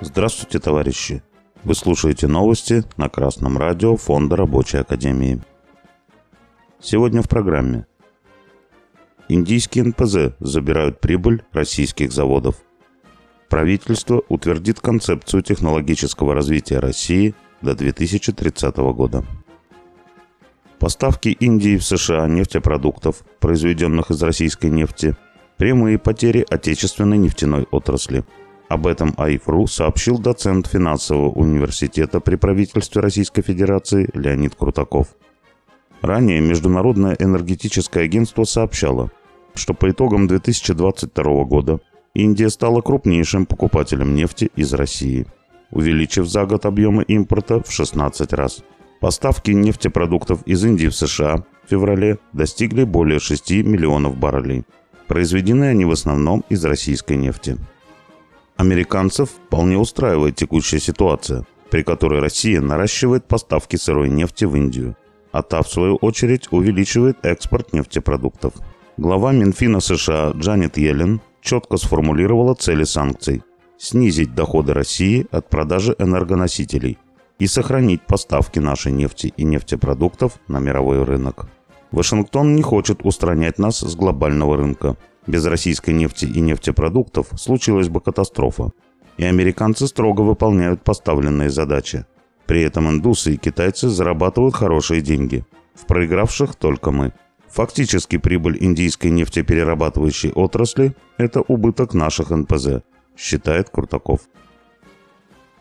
Здравствуйте, товарищи! Вы слушаете новости на Красном радио Фонда Рабочей Академии. Сегодня в программе. Индийские НПЗ забирают прибыль российских заводов. Правительство утвердит концепцию технологического развития России до 2030 года. Поставки Индии в США нефтепродуктов, произведенных из российской нефти, прямые потери отечественной нефтяной отрасли – об этом АИФРУ сообщил доцент финансового университета при правительстве Российской Федерации Леонид Крутаков. Ранее Международное энергетическое агентство сообщало, что по итогам 2022 года Индия стала крупнейшим покупателем нефти из России, увеличив за год объемы импорта в 16 раз. Поставки нефтепродуктов из Индии в США в феврале достигли более 6 миллионов баррелей. Произведены они в основном из российской нефти. Американцев вполне устраивает текущая ситуация, при которой Россия наращивает поставки сырой нефти в Индию, а та, в свою очередь, увеличивает экспорт нефтепродуктов. Глава Минфина США Джанет Йеллен четко сформулировала цели санкций – снизить доходы России от продажи энергоносителей и сохранить поставки нашей нефти и нефтепродуктов на мировой рынок. Вашингтон не хочет устранять нас с глобального рынка – без российской нефти и нефтепродуктов случилась бы катастрофа. И американцы строго выполняют поставленные задачи. При этом индусы и китайцы зарабатывают хорошие деньги. В проигравших только мы. Фактически прибыль индийской нефтеперерабатывающей отрасли – это убыток наших НПЗ, считает Крутаков.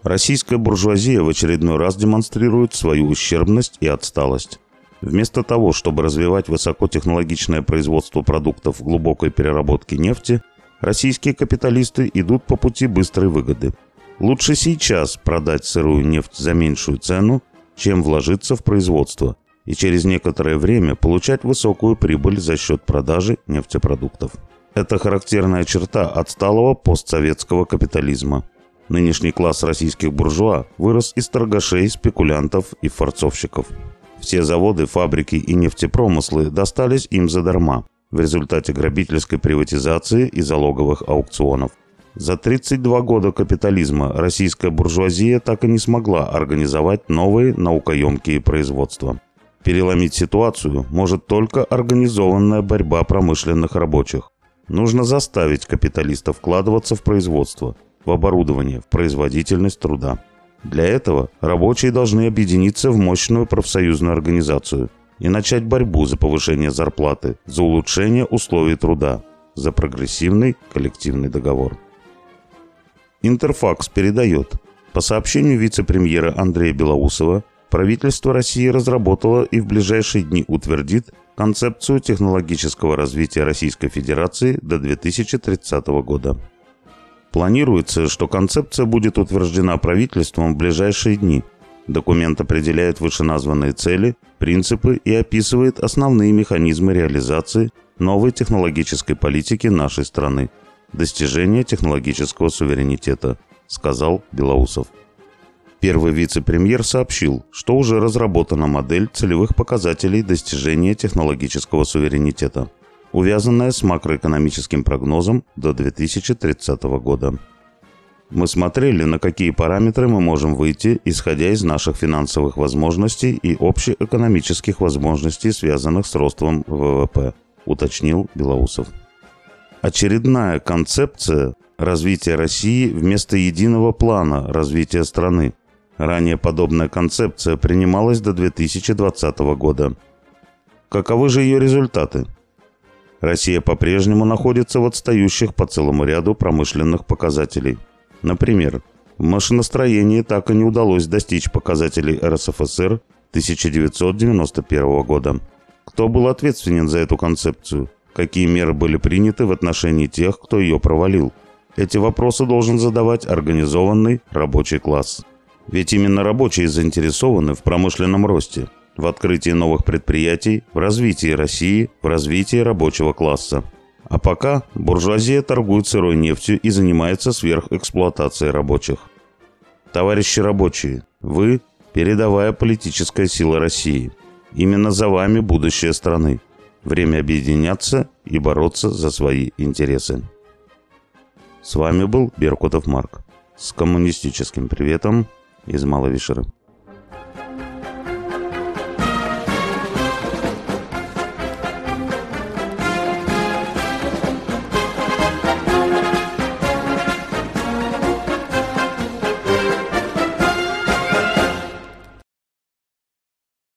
Российская буржуазия в очередной раз демонстрирует свою ущербность и отсталость. Вместо того, чтобы развивать высокотехнологичное производство продуктов глубокой переработки нефти, российские капиталисты идут по пути быстрой выгоды. Лучше сейчас продать сырую нефть за меньшую цену, чем вложиться в производство и через некоторое время получать высокую прибыль за счет продажи нефтепродуктов. Это характерная черта отсталого постсоветского капитализма. Нынешний класс российских буржуа вырос из торгашей, спекулянтов и форцовщиков – все заводы, фабрики и нефтепромыслы достались им задарма в результате грабительской приватизации и залоговых аукционов. За 32 года капитализма российская буржуазия так и не смогла организовать новые наукоемкие производства. Переломить ситуацию может только организованная борьба промышленных рабочих. Нужно заставить капиталистов вкладываться в производство, в оборудование, в производительность труда. Для этого рабочие должны объединиться в мощную профсоюзную организацию и начать борьбу за повышение зарплаты, за улучшение условий труда, за прогрессивный коллективный договор. Интерфакс передает. По сообщению вице-премьера Андрея Белоусова, правительство России разработало и в ближайшие дни утвердит концепцию технологического развития Российской Федерации до 2030 года. Планируется, что концепция будет утверждена правительством в ближайшие дни. Документ определяет вышеназванные цели, принципы и описывает основные механизмы реализации новой технологической политики нашей страны, достижения технологического суверенитета, сказал Белоусов. Первый вице-премьер сообщил, что уже разработана модель целевых показателей достижения технологического суверенитета увязанная с макроэкономическим прогнозом до 2030 года. Мы смотрели, на какие параметры мы можем выйти, исходя из наших финансовых возможностей и общеэкономических возможностей, связанных с ростом ВВП, уточнил Белоусов. Очередная концепция развития России вместо единого плана развития страны. Ранее подобная концепция принималась до 2020 года. Каковы же ее результаты? Россия по-прежнему находится в отстающих по целому ряду промышленных показателей. Например, в машиностроении так и не удалось достичь показателей РСФСР 1991 года. Кто был ответственен за эту концепцию? Какие меры были приняты в отношении тех, кто ее провалил? Эти вопросы должен задавать организованный рабочий класс. Ведь именно рабочие заинтересованы в промышленном росте – в открытии новых предприятий, в развитии России, в развитии рабочего класса. А пока буржуазия торгует сырой нефтью и занимается сверхэксплуатацией рабочих. Товарищи рабочие, вы – передовая политическая сила России. Именно за вами будущее страны. Время объединяться и бороться за свои интересы. С вами был Беркутов Марк. С коммунистическим приветом из Маловишера.